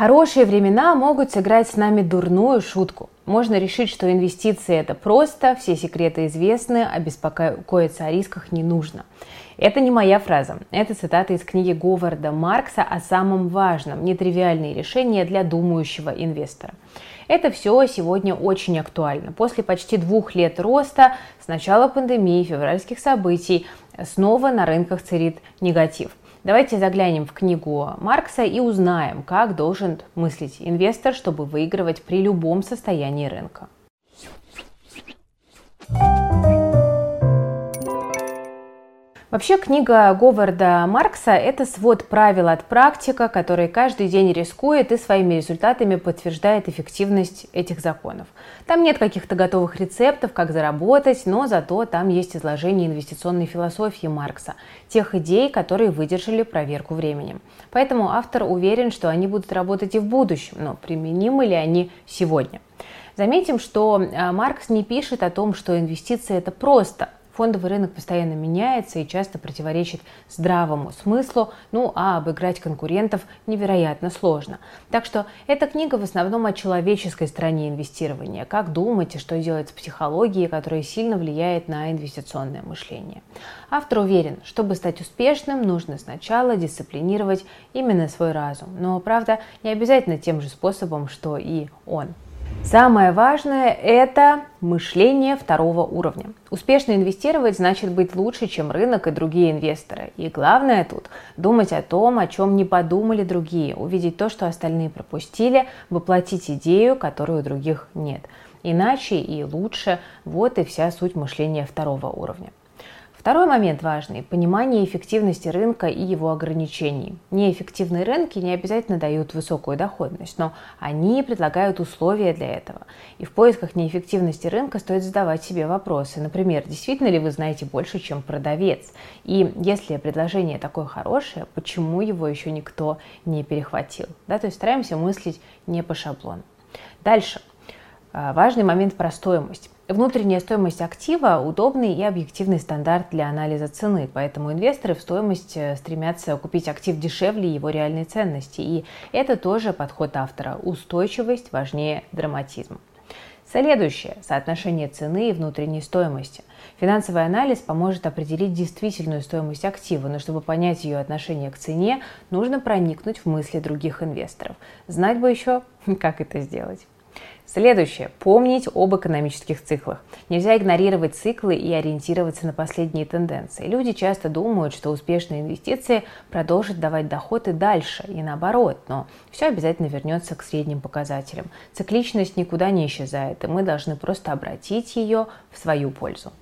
Хорошие времена могут сыграть с нами дурную шутку. Можно решить, что инвестиции это просто, все секреты известны, а беспокоиться о рисках не нужно. Это не моя фраза. Это цитата из книги Говарда Маркса о самом важном – нетривиальные решения для думающего инвестора. Это все сегодня очень актуально. После почти двух лет роста, с начала пандемии, февральских событий, снова на рынках царит негатив. Давайте заглянем в книгу Маркса и узнаем, как должен мыслить инвестор, чтобы выигрывать при любом состоянии рынка. Вообще книга Говарда Маркса – это свод правил от практика, который каждый день рискует и своими результатами подтверждает эффективность этих законов. Там нет каких-то готовых рецептов, как заработать, но зато там есть изложение инвестиционной философии Маркса, тех идей, которые выдержали проверку временем. Поэтому автор уверен, что они будут работать и в будущем, но применимы ли они сегодня? Заметим, что а, Маркс не пишет о том, что инвестиции это просто – Фондовый рынок постоянно меняется и часто противоречит здравому смыслу, ну а обыграть конкурентов невероятно сложно. Так что эта книга в основном о человеческой стороне инвестирования, как думать и что делать с психологией, которая сильно влияет на инвестиционное мышление. Автор уверен, чтобы стать успешным, нужно сначала дисциплинировать именно свой разум. Но, правда, не обязательно тем же способом, что и он. Самое важное – это мышление второго уровня. Успешно инвестировать значит быть лучше, чем рынок и другие инвесторы. И главное тут – думать о том, о чем не подумали другие, увидеть то, что остальные пропустили, воплотить идею, которую у других нет. Иначе и лучше – вот и вся суть мышления второго уровня. Второй момент важный – понимание эффективности рынка и его ограничений. Неэффективные рынки не обязательно дают высокую доходность, но они предлагают условия для этого. И в поисках неэффективности рынка стоит задавать себе вопросы. Например, действительно ли вы знаете больше, чем продавец? И если предложение такое хорошее, почему его еще никто не перехватил? Да, то есть стараемся мыслить не по шаблону. Дальше. А, важный момент про стоимость. Внутренняя стоимость актива – удобный и объективный стандарт для анализа цены, поэтому инвесторы в стоимость э, стремятся купить актив дешевле его реальной ценности. И это тоже подход автора. Устойчивость важнее драматизма. Следующее – соотношение цены и внутренней стоимости. Финансовый анализ поможет определить действительную стоимость актива, но чтобы понять ее отношение к цене, нужно проникнуть в мысли других инвесторов. Знать бы еще, как это сделать. Следующее. Помнить об экономических циклах. Нельзя игнорировать циклы и ориентироваться на последние тенденции. Люди часто думают, что успешные инвестиции продолжат давать доход и дальше, и наоборот, но все обязательно вернется к средним показателям. Цикличность никуда не исчезает, и мы должны просто обратить ее в свою пользу.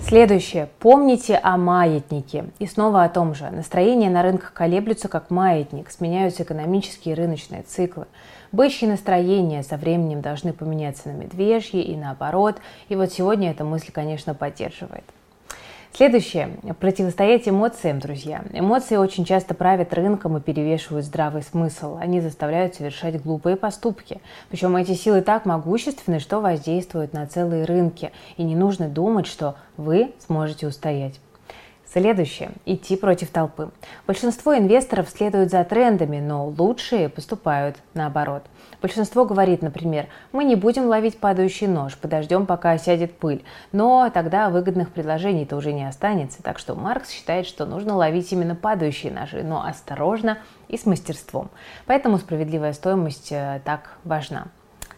Следующее. Помните о маятнике. И снова о том же. Настроения на рынках колеблются как маятник, сменяются экономические и рыночные циклы. Бычьи настроения со временем должны поменяться на медвежьи и наоборот. И вот сегодня эта мысль, конечно, поддерживает. Следующее. Противостоять эмоциям, друзья. Эмоции очень часто правят рынком и перевешивают здравый смысл. Они заставляют совершать глупые поступки. Причем эти силы так могущественны, что воздействуют на целые рынки. И не нужно думать, что вы сможете устоять. Следующее. Идти против толпы. Большинство инвесторов следуют за трендами, но лучшие поступают наоборот. Большинство говорит, например, мы не будем ловить падающий нож, подождем, пока осядет пыль. Но тогда выгодных предложений-то уже не останется. Так что Маркс считает, что нужно ловить именно падающие ножи, но осторожно и с мастерством. Поэтому справедливая стоимость э, так важна.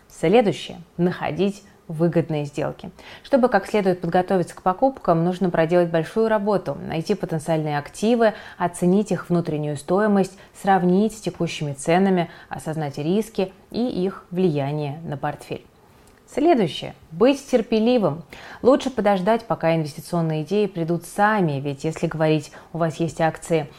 Следующее. Находить выгодные сделки. Чтобы как следует подготовиться к покупкам, нужно проделать большую работу, найти потенциальные активы, оценить их внутреннюю стоимость, сравнить с текущими ценами, осознать риски и их влияние на портфель. Следующее. Быть терпеливым. Лучше подождать, пока инвестиционные идеи придут сами, ведь если говорить, у вас есть акции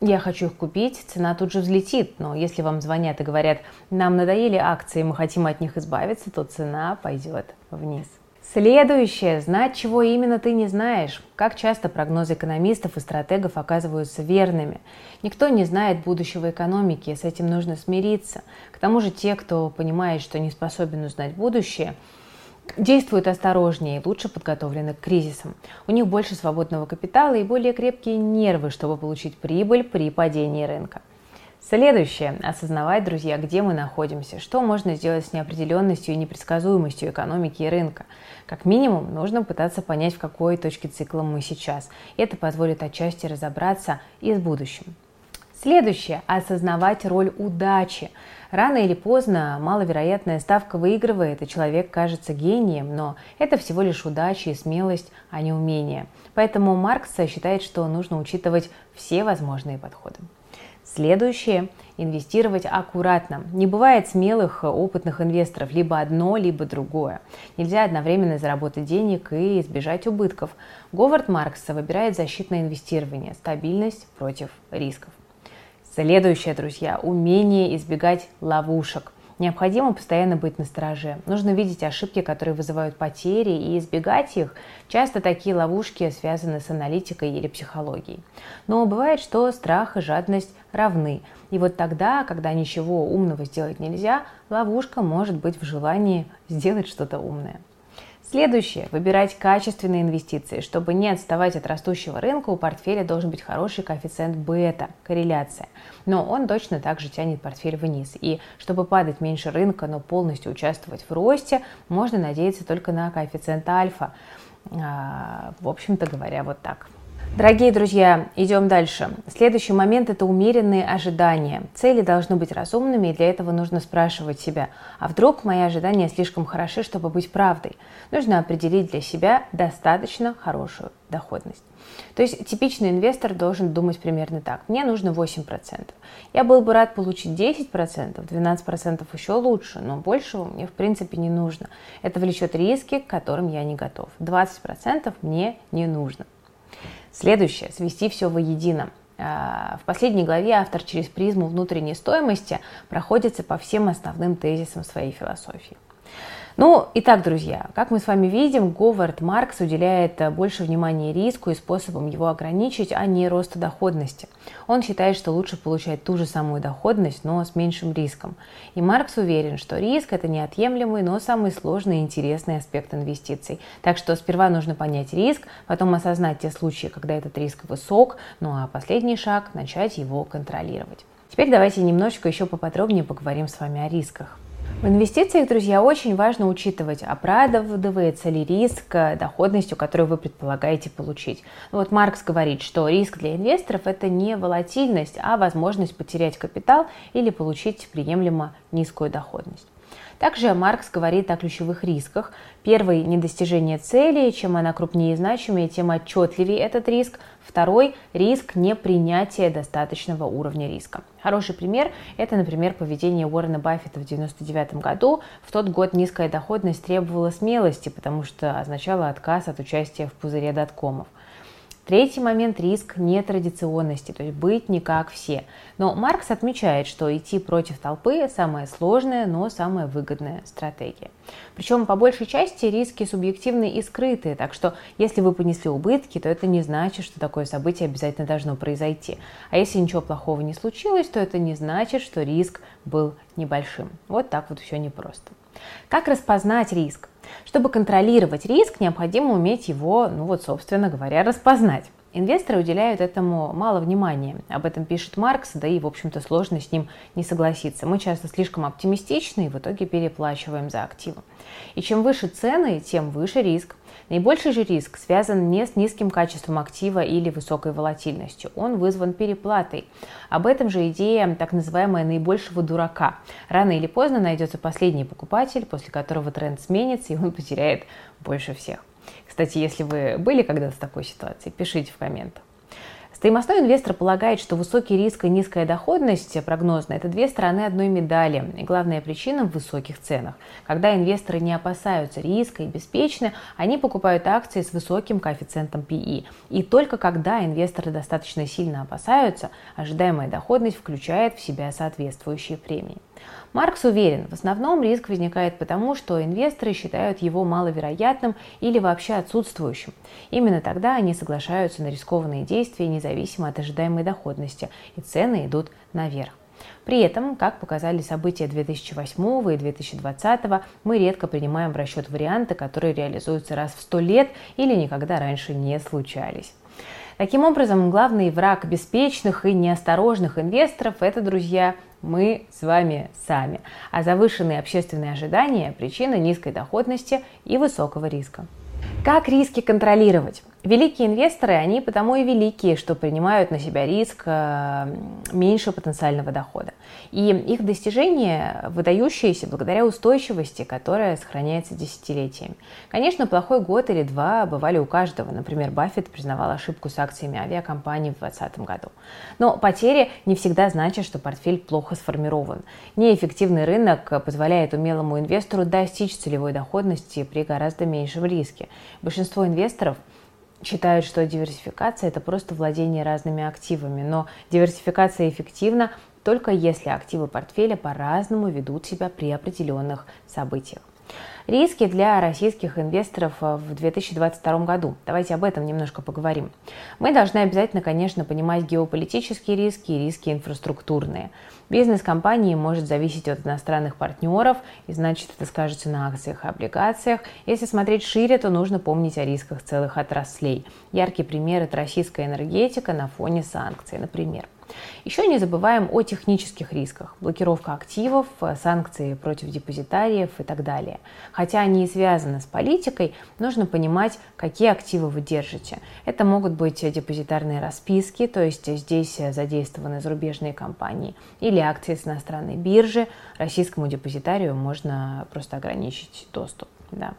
я хочу их купить, цена тут же взлетит. Но если вам звонят и говорят, нам надоели акции, мы хотим от них избавиться, то цена пойдет вниз. Следующее. Знать, чего именно ты не знаешь. Как часто прогнозы экономистов и стратегов оказываются верными. Никто не знает будущего экономики, с этим нужно смириться. К тому же те, кто понимает, что не способен узнать будущее, действуют осторожнее и лучше подготовлены к кризисам. У них больше свободного капитала и более крепкие нервы, чтобы получить прибыль при падении рынка. Следующее. Осознавать, друзья, где мы находимся, что можно сделать с неопределенностью и непредсказуемостью экономики и рынка. Как минимум, нужно пытаться понять, в какой точке цикла мы сейчас. Это позволит отчасти разобраться и с будущим. Следующее – осознавать роль удачи. Рано или поздно маловероятная ставка выигрывает, и человек кажется гением, но это всего лишь удача и смелость, а не умение. Поэтому Маркс считает, что нужно учитывать все возможные подходы. Следующее – инвестировать аккуратно. Не бывает смелых, опытных инвесторов, либо одно, либо другое. Нельзя одновременно заработать денег и избежать убытков. Говард Маркс выбирает защитное инвестирование – стабильность против рисков. Следующее, друзья, умение избегать ловушек. Необходимо постоянно быть на стороже. Нужно видеть ошибки, которые вызывают потери, и избегать их. Часто такие ловушки связаны с аналитикой или психологией. Но бывает, что страх и жадность равны. И вот тогда, когда ничего умного сделать нельзя, ловушка может быть в желании сделать что-то умное. Следующее. Выбирать качественные инвестиции. Чтобы не отставать от растущего рынка, у портфеля должен быть хороший коэффициент бета, корреляция. Но он точно так же тянет портфель вниз. И чтобы падать меньше рынка, но полностью участвовать в росте, можно надеяться только на коэффициент альфа. А, в общем-то говоря, вот так. Дорогие друзья, идем дальше. Следующий момент – это умеренные ожидания. Цели должны быть разумными, и для этого нужно спрашивать себя, а вдруг мои ожидания слишком хороши, чтобы быть правдой? Нужно определить для себя достаточно хорошую доходность. То есть типичный инвестор должен думать примерно так. Мне нужно 8%. Я был бы рад получить 10%, 12% еще лучше, но большего мне в принципе не нужно. Это влечет риски, к которым я не готов. 20% мне не нужно. Следующее – свести все воедино. А, в последней главе автор через призму внутренней стоимости проходится по всем основным тезисам своей философии. Ну, итак, друзья, как мы с вами видим, Говард Маркс уделяет э, больше внимания риску и способам его ограничить, а не росту доходности. Он считает, что лучше получать ту же самую доходность, но с меньшим риском. И Маркс уверен, что риск – это неотъемлемый, но самый сложный и интересный аспект инвестиций. Так что сперва нужно понять риск, потом осознать те случаи, когда этот риск высок, ну а последний шаг – начать его контролировать. Теперь давайте немножечко еще поподробнее поговорим с вами о рисках. В инвестициях, друзья, очень важно учитывать, оправдывается ли риск доходностью, которую вы предполагаете получить. Ну вот Маркс говорит, что риск для инвесторов – это не волатильность, а возможность потерять капитал или получить приемлемо низкую доходность. Также Маркс говорит о ключевых рисках. Первый – недостижение цели. Чем она крупнее и значимее, тем отчетливее этот риск. Второй – риск непринятия достаточного уровня риска. Хороший пример – это, например, поведение Уоррена Баффета в 1999 году. В тот год низкая доходность требовала смелости, потому что означала отказ от участия в пузыре доткомов. Третий момент – риск нетрадиционности, то есть быть не как все. Но Маркс отмечает, что идти против толпы – самая сложная, но самая выгодная стратегия. Причем по большей части риски субъективные и скрытые, так что если вы понесли убытки, то это не значит, что такое событие обязательно должно произойти. А если ничего плохого не случилось, то это не значит, что риск был небольшим. Вот так вот все непросто. Как распознать риск? Чтобы контролировать риск, необходимо уметь его, ну вот, собственно говоря, распознать. Инвесторы уделяют этому мало внимания. Об этом пишет Маркс, да и, в общем-то, сложно с ним не согласиться. Мы часто слишком оптимистичны и в итоге переплачиваем за активы. И чем выше цены, тем выше риск. Наибольший же риск связан не с низким качеством актива или высокой волатильностью. Он вызван переплатой. Об этом же идея так называемая наибольшего дурака. Рано или поздно найдется последний покупатель, после которого тренд сменится, и он потеряет больше всех. Кстати, если вы были когда-то в такой ситуации, пишите в комментах. Стоимостной инвестор полагает, что высокий риск и низкая доходность прогнозная – это две стороны одной медали. И главная причина в высоких ценах. Когда инвесторы не опасаются риска и беспечны, они покупают акции с высоким коэффициентом PE. И только когда инвесторы достаточно сильно опасаются, ожидаемая доходность включает в себя соответствующие премии. Маркс уверен, в основном риск возникает потому, что инвесторы считают его маловероятным или вообще отсутствующим. Именно тогда они соглашаются на рискованные действия независимо от ожидаемой доходности, и цены идут наверх. При этом, как показали события 2008 и 2020, мы редко принимаем в расчет варианты, которые реализуются раз в 100 лет или никогда раньше не случались. Таким образом, главный враг беспечных и неосторожных инвесторов – это, друзья, мы с вами сами. А завышенные общественные ожидания – причина низкой доходности и высокого риска. Как риски контролировать? Великие инвесторы, они потому и великие, что принимают на себя риск э, меньше потенциального дохода. И их достижения выдающиеся благодаря устойчивости, которая сохраняется десятилетиями. Конечно, плохой год или два бывали у каждого. Например, Баффет признавал ошибку с акциями авиакомпаний в 2020 году. Но потери не всегда значат, что портфель плохо сформирован. Неэффективный рынок позволяет умелому инвестору достичь целевой доходности при гораздо меньшем риске. Большинство инвесторов – считают, что диверсификация – это просто владение разными активами. Но диверсификация эффективна только если активы портфеля по-разному ведут себя при определенных событиях. Риски для российских инвесторов э, в 2022 году. Давайте об этом немножко поговорим. Мы должны обязательно, конечно, понимать геополитические риски и риски инфраструктурные. Бизнес компании может зависеть от иностранных партнеров, и значит это скажется на акциях и облигациях. Если смотреть шире, то нужно помнить о рисках целых отраслей. Яркий пример – это российская энергетика на фоне санкций, например. Еще не забываем о технических рисках. Блокировка активов, санкции против депозитариев и так далее. Хотя они и связаны с политикой, нужно понимать, какие активы вы держите. Это могут быть депозитарные расписки, то есть здесь задействованы зарубежные компании, или акции с иностранной биржи. Российскому депозитарию можно просто ограничить доступ. Да.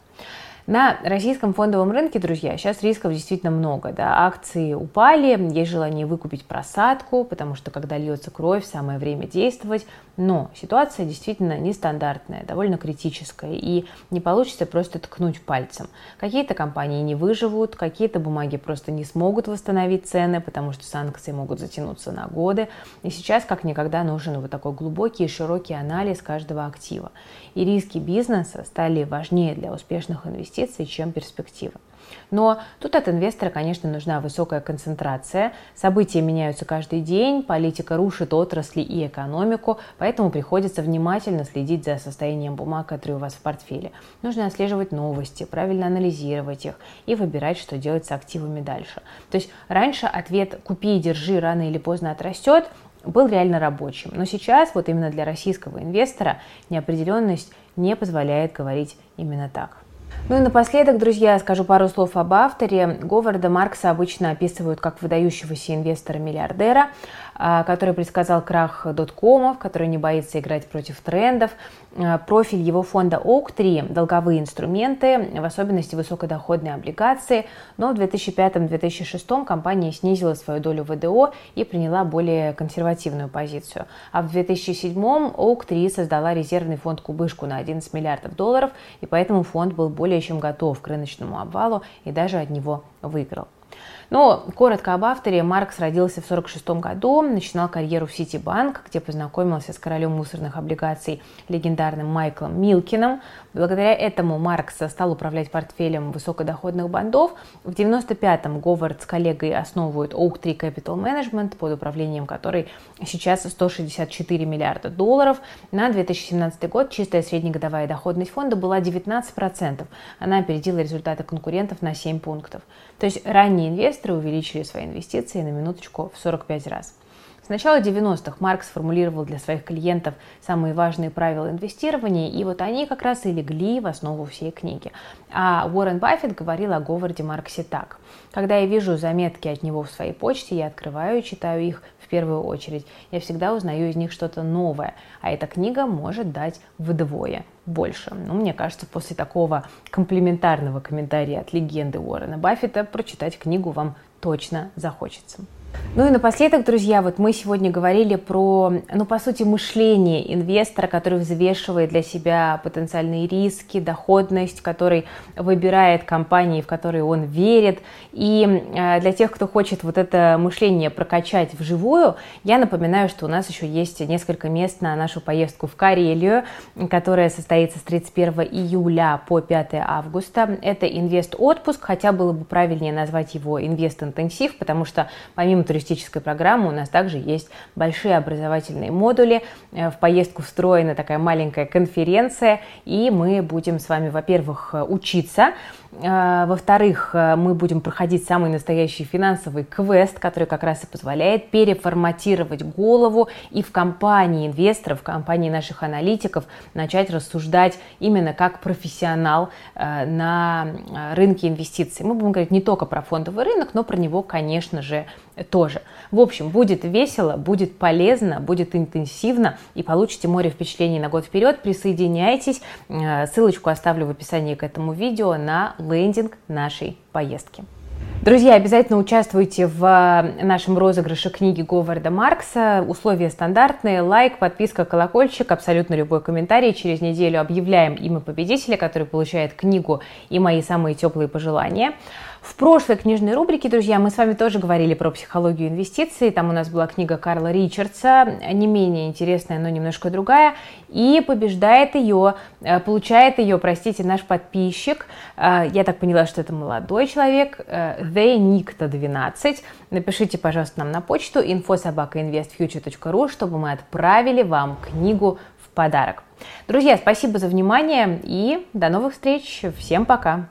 На российском фондовом рынке, друзья, сейчас рисков действительно много. Да? Акции упали, есть желание выкупить просадку, потому что когда льется кровь, самое время действовать. Но ситуация действительно нестандартная, довольно критическая, и не получится просто ткнуть пальцем. Какие-то компании не выживут, какие-то бумаги просто не смогут восстановить цены, потому что санкции могут затянуться на годы. И сейчас как никогда нужен вот такой глубокий и широкий анализ каждого актива. И риски бизнеса стали важнее для успешных инвестиций, чем перспективы. Но тут от инвестора, конечно, нужна высокая концентрация. События меняются каждый день, политика рушит отрасли и экономику, поэтому приходится внимательно следить за состоянием бумаг, которые у вас в портфеле. Нужно отслеживать новости, правильно анализировать их и выбирать, что делать с активами дальше. То есть раньше ответ «купи и держи, рано или поздно отрастет» был реально рабочим. Но сейчас вот именно для российского инвестора неопределенность не позволяет говорить именно так. Ну и напоследок, друзья, скажу пару слов об авторе. Говарда Маркса обычно описывают как выдающегося инвестора-миллиардера, а, который предсказал крах доткомов, который не боится играть против трендов. А, профиль его фонда ОК-3 – долговые инструменты, в особенности высокодоходные облигации, но в 2005-2006 компания снизила свою долю ВДО и приняла более консервативную позицию. А в 2007 ОК-3 создала резервный фонд «Кубышку» на 11 миллиардов долларов, и поэтому фонд был более чем готов к рыночному обвалу и даже от него выиграл. Но коротко об авторе. Маркс родился в 1946 году, начинал карьеру в Ситибанк, где познакомился с королем мусорных облигаций легендарным Майклом Милкиным. Благодаря этому Маркс стал управлять портфелем высокодоходных бандов. В 1995-м Говард с коллегой основывают Oak Tree Capital Management, под управлением которой сейчас 164 миллиарда долларов. На 2017 год чистая среднегодовая доходность фонда была 19%. Она опередила результаты конкурентов на 7 пунктов. То есть ранние инвесторы увеличили свои инвестиции на минуточку в 45 раз. С начала 90-х Маркс сформулировал для своих клиентов самые важные правила инвестирования, и вот они как раз и легли в основу всей книги. А Уоррен Баффет говорил о Говарде Марксе так. Когда я вижу заметки от него в своей почте, я открываю и читаю их первую очередь. Я всегда узнаю из них что-то новое, а эта книга может дать вдвое больше. Ну, мне кажется, после такого комплиментарного комментария от легенды Уоррена Баффета прочитать книгу вам точно захочется. Ну и напоследок, друзья, вот мы сегодня говорили про, ну, по сути, мышление инвестора, который взвешивает для себя потенциальные риски, доходность, который выбирает компании, в которые он верит. И э, для тех, кто хочет вот это мышление прокачать вживую, я напоминаю, что у нас еще есть несколько мест на нашу поездку в Карелию, которая состоится с 31 июля по 5 августа. Это инвест-отпуск, хотя было бы правильнее назвать его инвест-интенсив, потому что помимо помимо туристической программы у нас также есть большие образовательные модули. Э, в поездку встроена такая маленькая конференция, и мы будем с вами, во-первых, учиться Во-вторых, мы будем проходить самый настоящий финансовый квест, который как раз и позволяет переформатировать голову и в компании инвесторов, в компании наших аналитиков начать рассуждать именно как профессионал на рынке инвестиций. Мы будем говорить не только про фондовый рынок, но про него, конечно же, тоже. В общем, будет весело, будет полезно, будет интенсивно и получите море впечатлений на год вперед. Присоединяйтесь. Э, ссылочку оставлю в описании к этому видео на лендинг нашей поездки. Друзья, обязательно участвуйте в э, нашем розыгрыше книги Говарда Маркса. Условия стандартные. Лайк, подписка, колокольчик, абсолютно любой комментарий. Через неделю объявляем имя победителя, который получает книгу и мои самые теплые пожелания. В прошлой книжной рубрике, друзья, мы с вами тоже говорили про психологию инвестиций. Там у нас была книга Карла Ричардса, не менее интересная, но немножко другая. И побеждает ее, э, получает ее, простите, наш подписчик. Э, я так поняла, что это молодой человек, The Никто 12. Напишите, пожалуйста, нам на почту infosobakainvestfuture.ru, чтобы мы отправили вам книгу в подарок. Друзья, спасибо за внимание и до новых встреч. Всем пока!